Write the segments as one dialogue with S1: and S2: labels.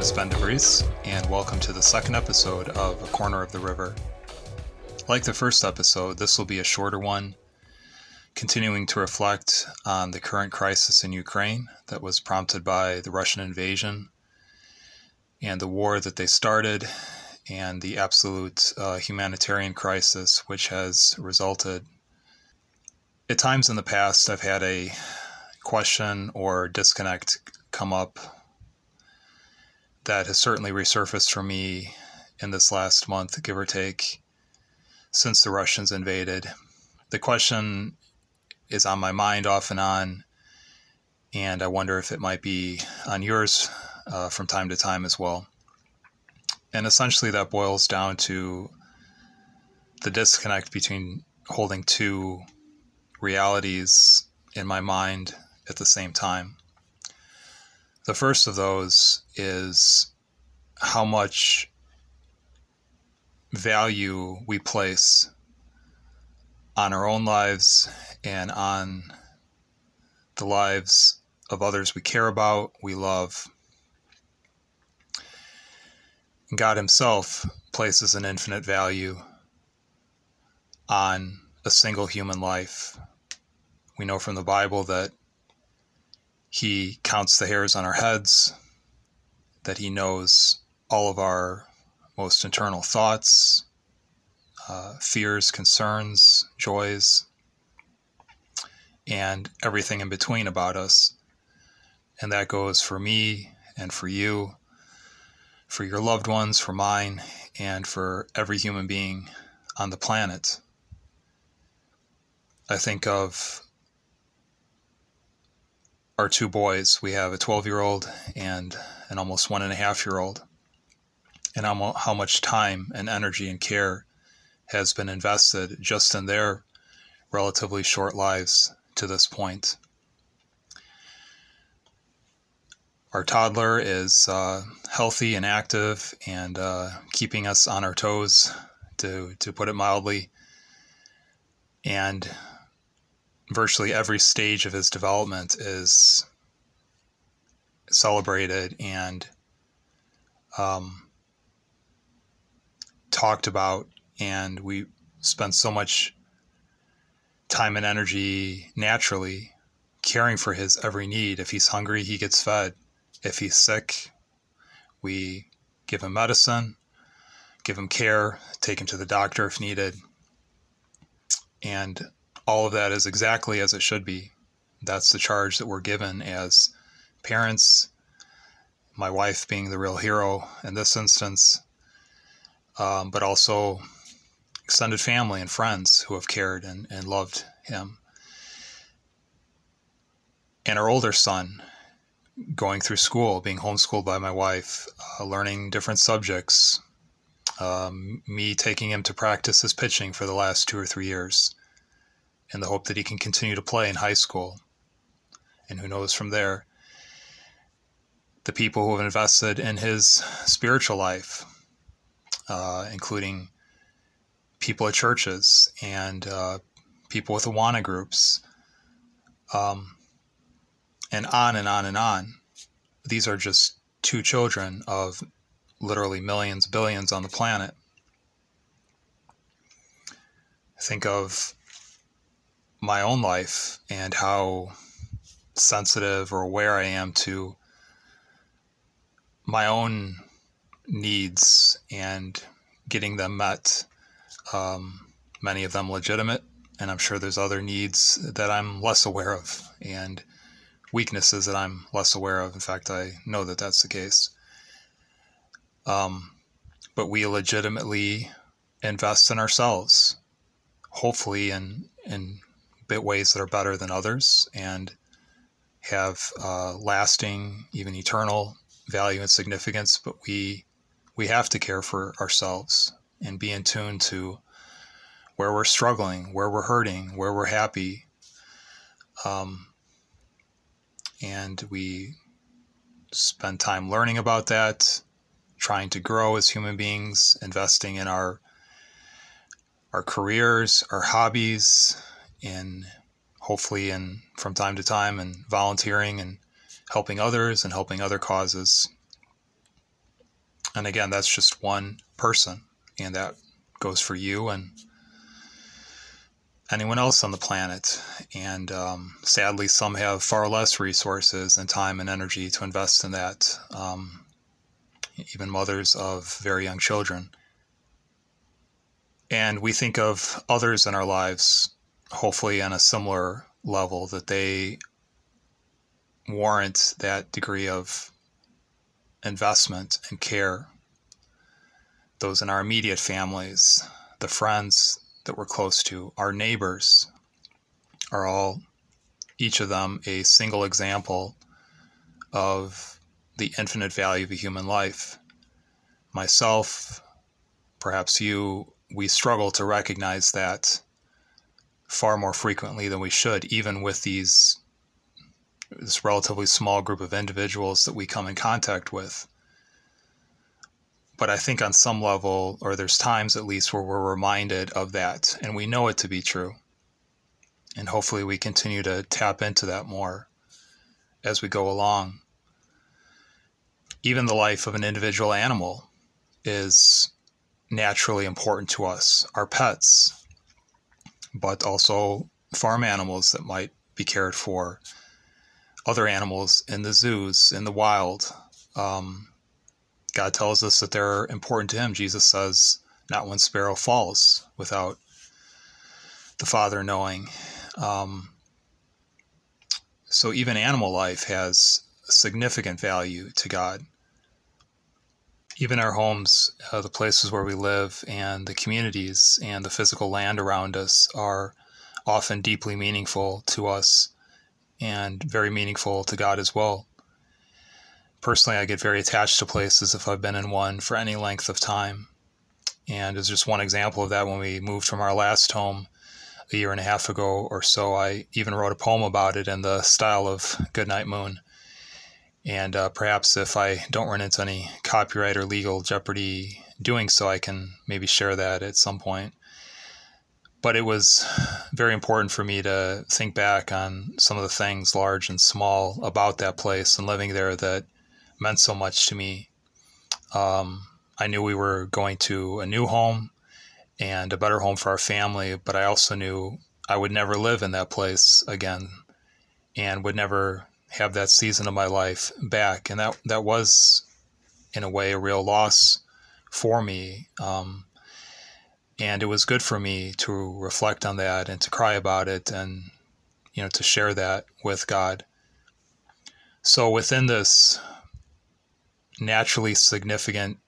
S1: Name is Ben DeVries, and welcome to the second episode of A Corner of the River. Like the first episode, this will be a shorter one, continuing to reflect on the current crisis in Ukraine that was prompted by the Russian invasion and the war that they started, and the absolute uh, humanitarian crisis which has resulted. At times in the past, I've had a question or disconnect come up that has certainly resurfaced for me in this last month, give or take, since the Russians invaded. The question is on my mind off and on, and I wonder if it might be on yours uh, from time to time as well. And essentially, that boils down to the disconnect between holding two realities in my mind at the same time. The first of those is how much value we place on our own lives and on the lives of others we care about, we love. God Himself places an infinite value on a single human life. We know from the Bible that he counts the hairs on our heads, that He knows all of our most internal thoughts, uh, fears, concerns, joys, and everything in between about us. And that goes for me and for you, for your loved ones, for mine, and for every human being on the planet. I think of our two boys. We have a 12 year old and an almost one and a half year old, and how, much time and energy and care has been invested just in their relatively short lives to this point. Our toddler is uh, healthy and active and uh, keeping us on our toes, to, to put it mildly. And virtually every stage of his development is celebrated and um, talked about, and we spend so much time and energy naturally caring for his every need. If he's hungry, he gets fed. If he's sick, we give him medicine, give him care, take him to the doctor if needed. And all of that is exactly as it should be. That's the charge that we're given as parents, my wife being the real hero in this instance, um, but also extended family and friends who have cared and, and loved him. And our older son going through school, being homeschooled by my wife, uh, learning different subjects, um, me taking him to practice his pitching for the last two or three years in the hope that he can continue to play in high school. And who knows from there. The people who have invested in his spiritual life, uh, including people at churches and uh, people with Awana groups, um, and on and on and on. These are just two children of literally millions, billions on the planet. Think of my own life and how sensitive or aware I am to my own needs and getting them met. Um, many of them legitimate, and I'm sure there's other needs that I'm less aware of and weaknesses that I'm less aware of. In fact, I know that that's the case. Um, but we legitimately invest in ourselves, hopefully in in bit ways that are better than others and have uh, lasting, even eternal value and significance. But we we have to care for ourselves and be in tune to where we're struggling, where we're hurting, where we're happy. Um, and we spend time learning about that, trying to grow as human beings, investing in our our careers, our hobbies, in hopefully and from time to time and volunteering and helping others and helping other causes. And again, that's just one person, and that goes for you and anyone else on the planet. And um, sadly, some have far less resources and time and energy to invest in that, um, even mothers of very young children. And we think of others in our lives, hopefully on a similar level, that they warrant that degree of investment and care. Those in our immediate families, the friends that we're close to, our neighbors, are all, each of them, a single example of the infinite value of a human life. Myself, perhaps you, we struggle to recognize that far more frequently than we should, even with these this relatively small group of individuals that we come in contact with. But I think on some level, or there's times at least where we're reminded of that and we know it to be true. And hopefully we continue to tap into that more as we go along. Even the life of an individual animal is naturally important to us, our pets, but also farm animals that might be cared for, other animals in the zoos, in the wild. Um, God tells us that they're important to Him. Jesus says, not one sparrow falls without the Father knowing. Um, so even animal life has significant value to God even our homes, uh, the places where we live, and the communities and the physical land around us are often deeply meaningful to us and very meaningful to God as well. Personally, I get very attached to places if I've been in one for any length of time. And as just one example of that, when we moved from our last home a year and a half ago or so, I even wrote a poem about it in the style of Goodnight Moon. And uh, perhaps if I don't run into any copyright or legal jeopardy doing so, I can maybe share that at some point. But it was very important for me to think back on some of the things, large and small, about that place and living there that meant so much to me. Um, I knew we were going to a new home and a better home for our family, but I also knew I would never live in that place again and would never have that season of my life back, and that that was, in a way, a real loss for me. Um, and it was good for me to reflect on that and to cry about it, and you know, to share that with God. So within this naturally significant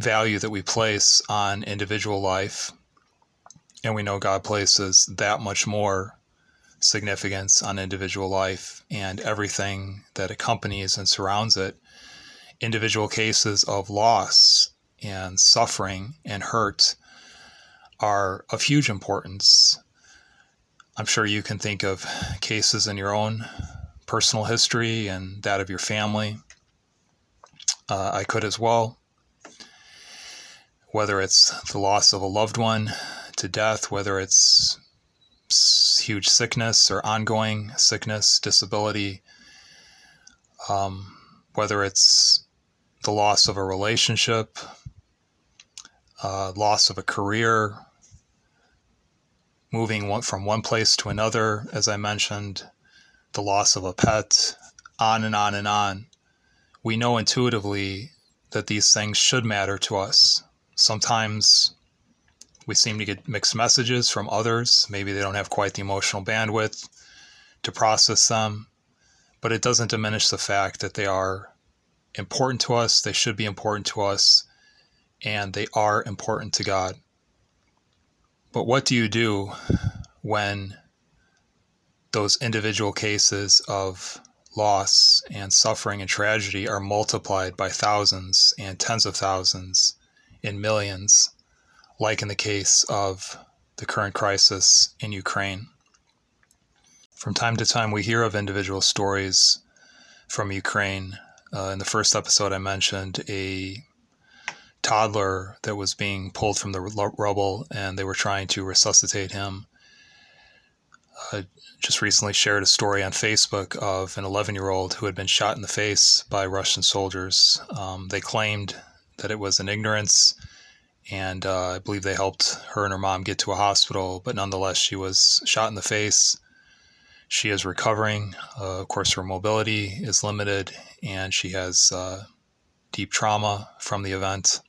S1: value that we place on individual life, and we know God places that much more significance on individual life and everything that accompanies and surrounds it. Individual cases of loss and suffering and hurt are of huge importance. I'm sure you can think of cases in your own personal history and that of your family. Uh, I could as well. Whether it's the loss of a loved one to death, whether it's huge sickness or ongoing sickness, disability, um, whether it's the loss of a relationship, uh, loss of a career, moving one, from one place to another, as I mentioned, the loss of a pet, on and on and on. We know intuitively that these things should matter to us. Sometimes we seem to get mixed messages from others. Maybe they don't have quite the emotional bandwidth to process them, but it doesn't diminish the fact that they are important to us, they should be important to us, and they are important to God. But what do you do when those individual cases of loss and suffering and tragedy are multiplied by thousands and tens of thousands in millions? Like in the case of the current crisis in Ukraine. From time to time, we hear of individual stories from Ukraine. Uh, in the first episode, I mentioned a toddler that was being pulled from the rubble and they were trying to resuscitate him. uh, just recently shared a story on Facebook of an 11 year old who had been shot in the face by Russian soldiers. Um, they claimed that it was an ignorance, and uh, I believe they helped her and her mom get to a hospital, but nonetheless, she was shot in the face. She is recovering. Uh, of course, her mobility is limited, and she has uh, deep trauma from the event.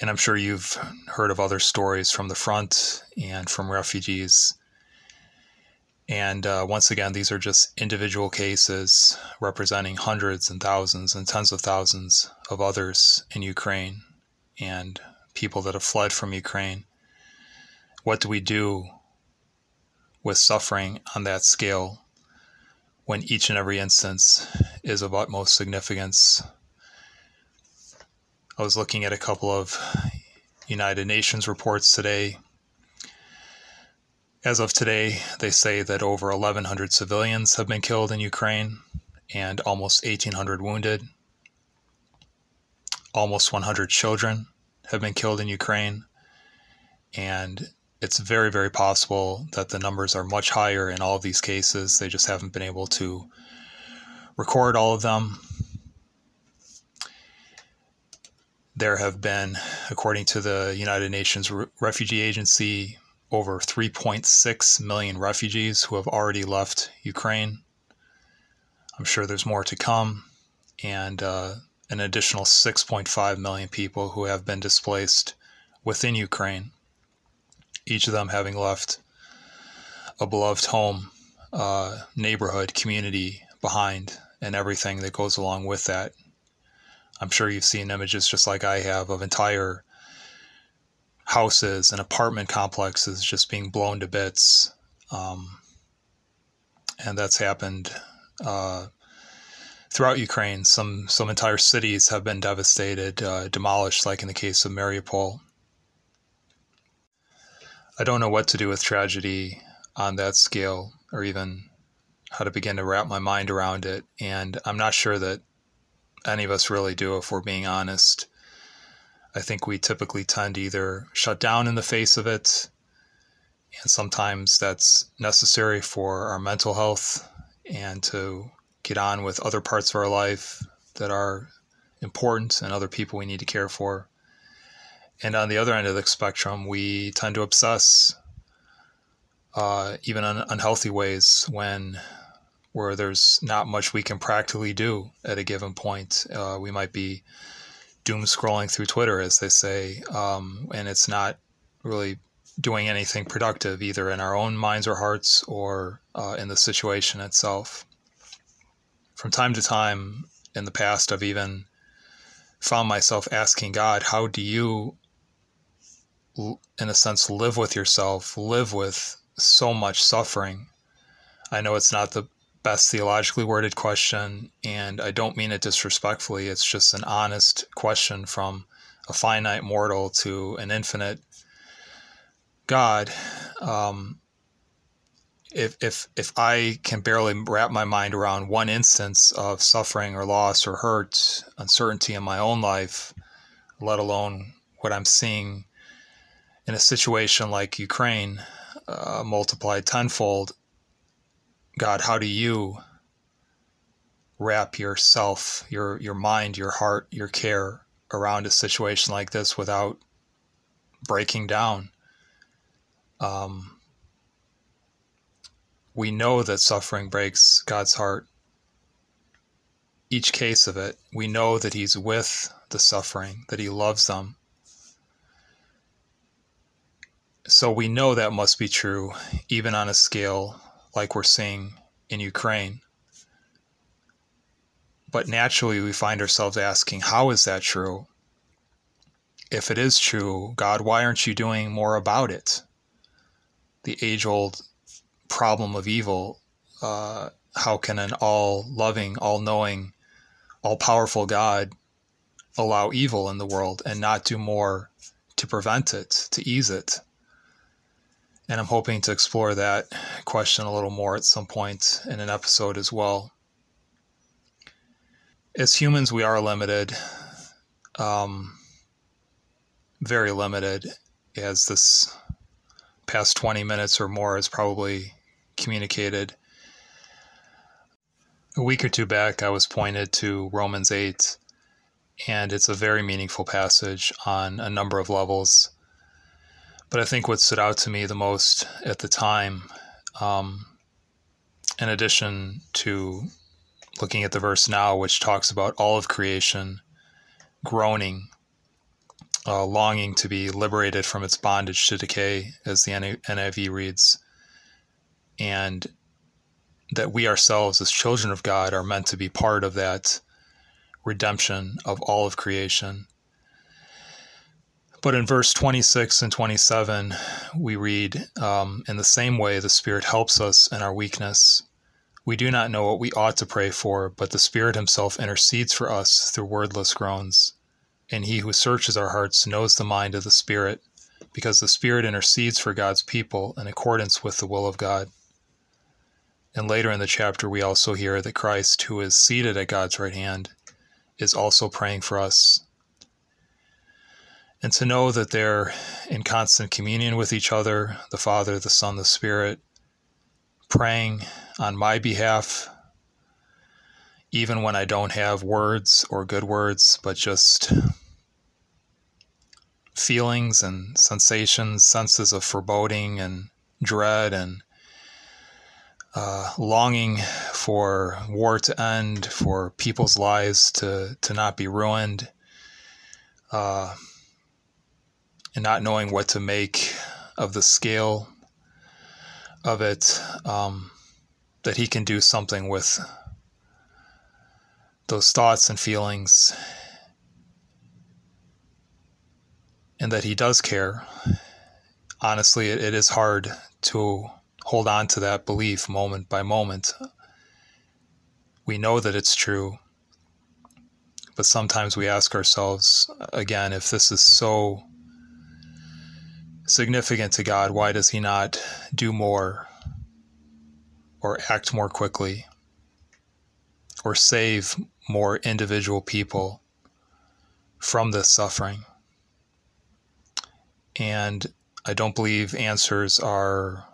S1: And I'm sure you've heard of other stories from the front and from refugees. And uh, once again, these are just individual cases representing hundreds and thousands and tens of thousands of others in Ukraine and people that have fled from Ukraine. What do we do with suffering on that scale when each and every instance is of utmost significance I was looking at a couple of United Nations reports today. As of today, they say that over 1,100 civilians have been killed in Ukraine and almost 1,800 wounded. Almost 100 children have been killed in Ukraine. And it's very, very possible that the numbers are much higher in all of these cases. They just haven't been able to record all of them there have been, according to the United Nations Re- Refugee Agency, over 3.6 million refugees who have already left Ukraine. I'm sure there's more to come, and uh, an additional 6.5 million people who have been displaced within Ukraine, each of them having left a beloved home, uh, neighborhood, community behind, and everything that goes along with that I'm sure you've seen images just like I have of entire houses and apartment complexes just being blown to bits. Um, and that's happened uh, throughout Ukraine. Some some entire cities have been devastated, uh, demolished, like in the case of Mariupol. I don't know what to do with tragedy on that scale, or even how to begin to wrap my mind around it. And I'm not sure that any of us really do if we're being honest. I think we typically tend to either shut down in the face of it, and sometimes that's necessary for our mental health and to get on with other parts of our life that are important and other people we need to care for. And on the other end of the spectrum, we tend to obsess, uh, even in unhealthy ways, when where there's not much we can practically do at a given point. Uh, we might be doom scrolling through Twitter, as they say, um, and it's not really doing anything productive either in our own minds or hearts or uh, in the situation itself. From time to time in the past, I've even found myself asking God, How do you, in a sense, live with yourself, live with so much suffering? I know it's not the best theologically worded question, and I don't mean it disrespectfully. It's just an honest question from a finite mortal to an infinite God. Um, if if if I can barely wrap my mind around one instance of suffering or loss or hurt, uncertainty in my own life, let alone what I'm seeing in a situation like Ukraine, uh, multiplied tenfold, God, how do you wrap yourself, your your mind, your heart, your care around a situation like this without breaking down? Um, we know that suffering breaks God's heart. Each case of it, we know that He's with the suffering, that He loves them. So we know that must be true, even on a scale like we're seeing in Ukraine. But naturally, we find ourselves asking, how is that true? If it is true, God, why aren't you doing more about it? The age old problem of evil uh, how can an all loving, all knowing, all powerful God allow evil in the world and not do more to prevent it, to ease it? And I'm hoping to explore that question a little more at some point in an episode as well. As humans, we are limited, um, very limited, as this past 20 minutes or more has probably communicated. A week or two back, I was pointed to Romans 8, and it's a very meaningful passage on a number of levels. But I think what stood out to me the most at the time, um, in addition to looking at the verse now, which talks about all of creation groaning, uh, longing to be liberated from its bondage to decay, as the NIV reads, and that we ourselves, as children of God, are meant to be part of that redemption of all of creation. But in verse 26 and 27, we read, um, In the same way, the Spirit helps us in our weakness. We do not know what we ought to pray for, but the Spirit Himself intercedes for us through wordless groans. And He who searches our hearts knows the mind of the Spirit, because the Spirit intercedes for God's people in accordance with the will of God. And later in the chapter, we also hear that Christ, who is seated at God's right hand, is also praying for us. And to know that they're in constant communion with each other, the Father, the Son, the Spirit, praying on my behalf, even when I don't have words or good words, but just feelings and sensations, senses of foreboding and dread and uh, longing for war to end, for people's lives to, to not be ruined, uh, and not knowing what to make of the scale of it, um, that he can do something with those thoughts and feelings, and that he does care. Honestly, it, it is hard to hold on to that belief moment by moment. We know that it's true, but sometimes we ask ourselves again if this is so significant to God, why does He not do more or act more quickly or save more individual people from this suffering? And I don't believe answers are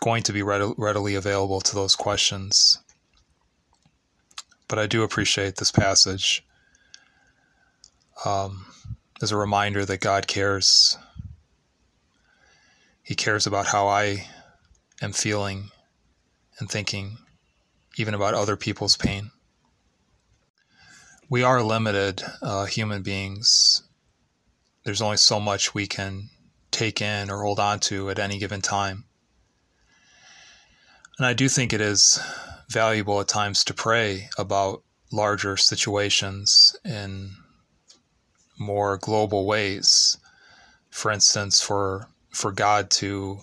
S1: going to be readily available to those questions. But I do appreciate this passage um, as a reminder that God cares he cares about how I am feeling and thinking, even about other people's pain. We are limited uh, human beings. There's only so much we can take in or hold on to at any given time. And I do think it is valuable at times to pray about larger situations in more global ways. For instance, for for God to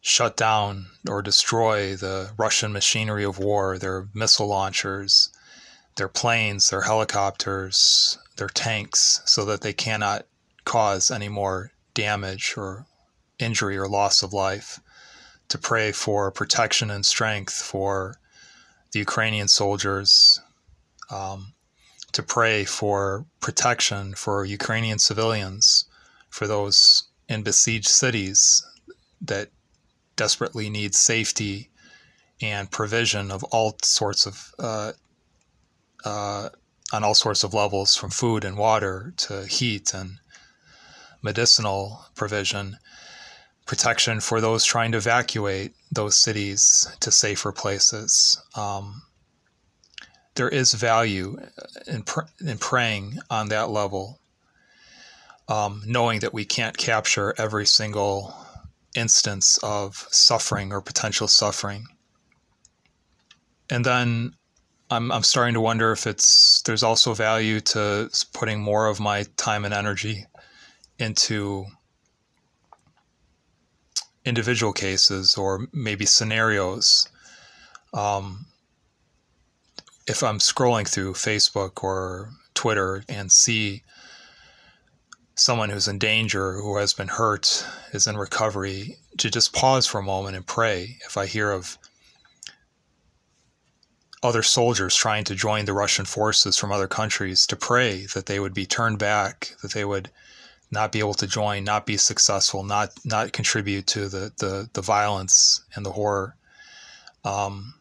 S1: shut down or destroy the Russian machinery of war, their missile launchers, their planes, their helicopters, their tanks, so that they cannot cause any more damage or injury or loss of life. To pray for protection and strength for the Ukrainian soldiers, um, to pray for protection for Ukrainian civilians, for those in besieged cities that desperately need safety and provision of all sorts of uh, uh, on all sorts of levels, from food and water to heat and medicinal provision, protection for those trying to evacuate those cities to safer places. Um, there is value in, pr- in praying on that level um, knowing that we can't capture every single instance of suffering or potential suffering. And then I'm, I'm starting to wonder if it's there's also value to putting more of my time and energy into individual cases or maybe scenarios. Um, if I'm scrolling through Facebook or Twitter and see someone who's in danger, who has been hurt, is in recovery, to just pause for a moment and pray. If I hear of other soldiers trying to join the Russian forces from other countries, to pray that they would be turned back, that they would not be able to join, not be successful, not not contribute to the the, the violence and the horror. Um,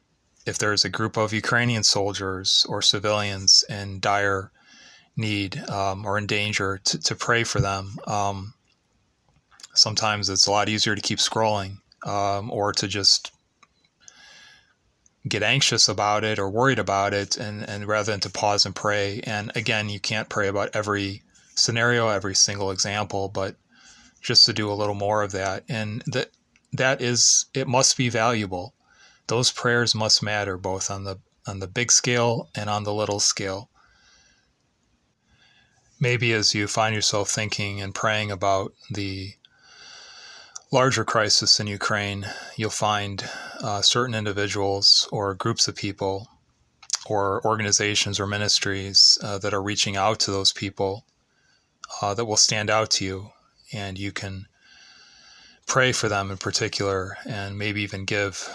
S1: if there's a group of Ukrainian soldiers or civilians in dire need um, or in danger, to, to pray for them. Um, sometimes it's a lot easier to keep scrolling um, or to just get anxious about it or worried about it and, and rather than to pause and pray and again you can't pray about every scenario every single example but just to do a little more of that. And that that is it must be valuable. Those prayers must matter both on the on the big scale and on the little scale. Maybe as you find yourself thinking and praying about the larger crisis in Ukraine, you'll find uh, certain individuals or groups of people or organizations or ministries uh, that are reaching out to those people uh, that will stand out to you. And you can pray for them in particular and maybe even give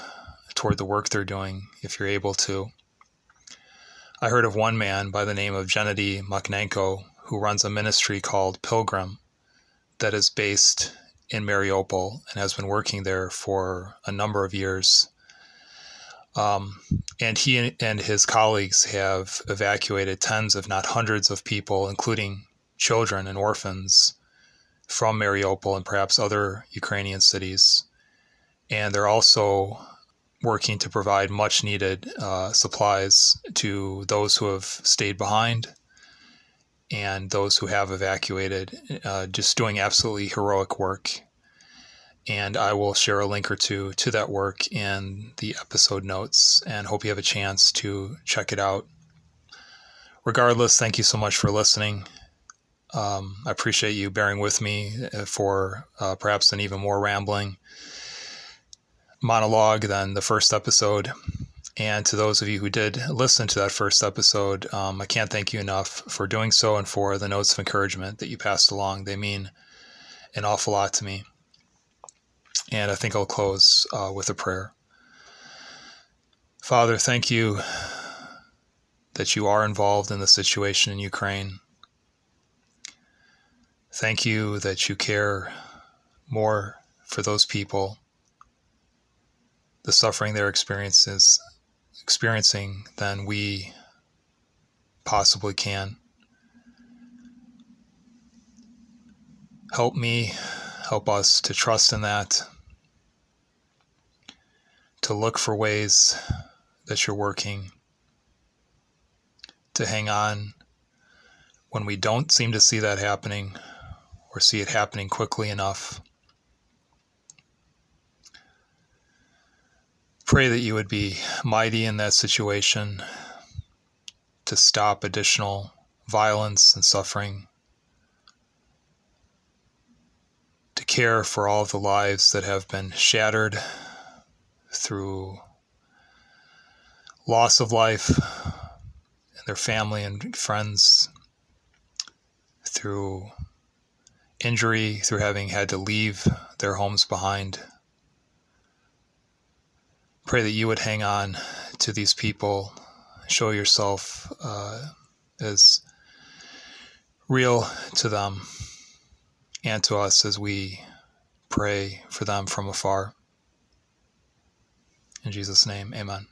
S1: toward the work they're doing if you're able to. I heard of one man by the name of Gennadiy Mokhnenko who runs a ministry called Pilgrim that is based in Mariupol and has been working there for a number of years. Um, and he and his colleagues have evacuated tens, if not hundreds, of people, including children and orphans, from Mariupol and perhaps other Ukrainian cities. And they're also working to provide much needed uh, supplies to those who have stayed behind and those who have evacuated, uh, just doing absolutely heroic work. And I will share a link or two to that work in the episode notes and hope you have a chance to check it out. Regardless, thank you so much for listening. Um, I appreciate you bearing with me uh, for uh, perhaps an even more rambling monologue than the first episode. And to those of you who did listen to that first episode, um, I can't thank you enough for doing so and for the notes of encouragement that you passed along. They mean an awful lot to me. And I think I'll close uh, with a prayer. Father, thank you that you are involved in the situation in Ukraine. Thank you that you care more for those people, the suffering their experiences experiencing than we possibly can. Help me, help us to trust in that, to look for ways that you're working, to hang on when we don't seem to see that happening or see it happening quickly enough. Pray that you would be mighty in that situation to stop additional violence and suffering, to care for all the lives that have been shattered through loss of life and their family and friends, through injury, through having had to leave their homes behind. Pray that you would hang on to these people, show yourself uh, as real to them and to us as we pray for them from afar. In Jesus' name, amen.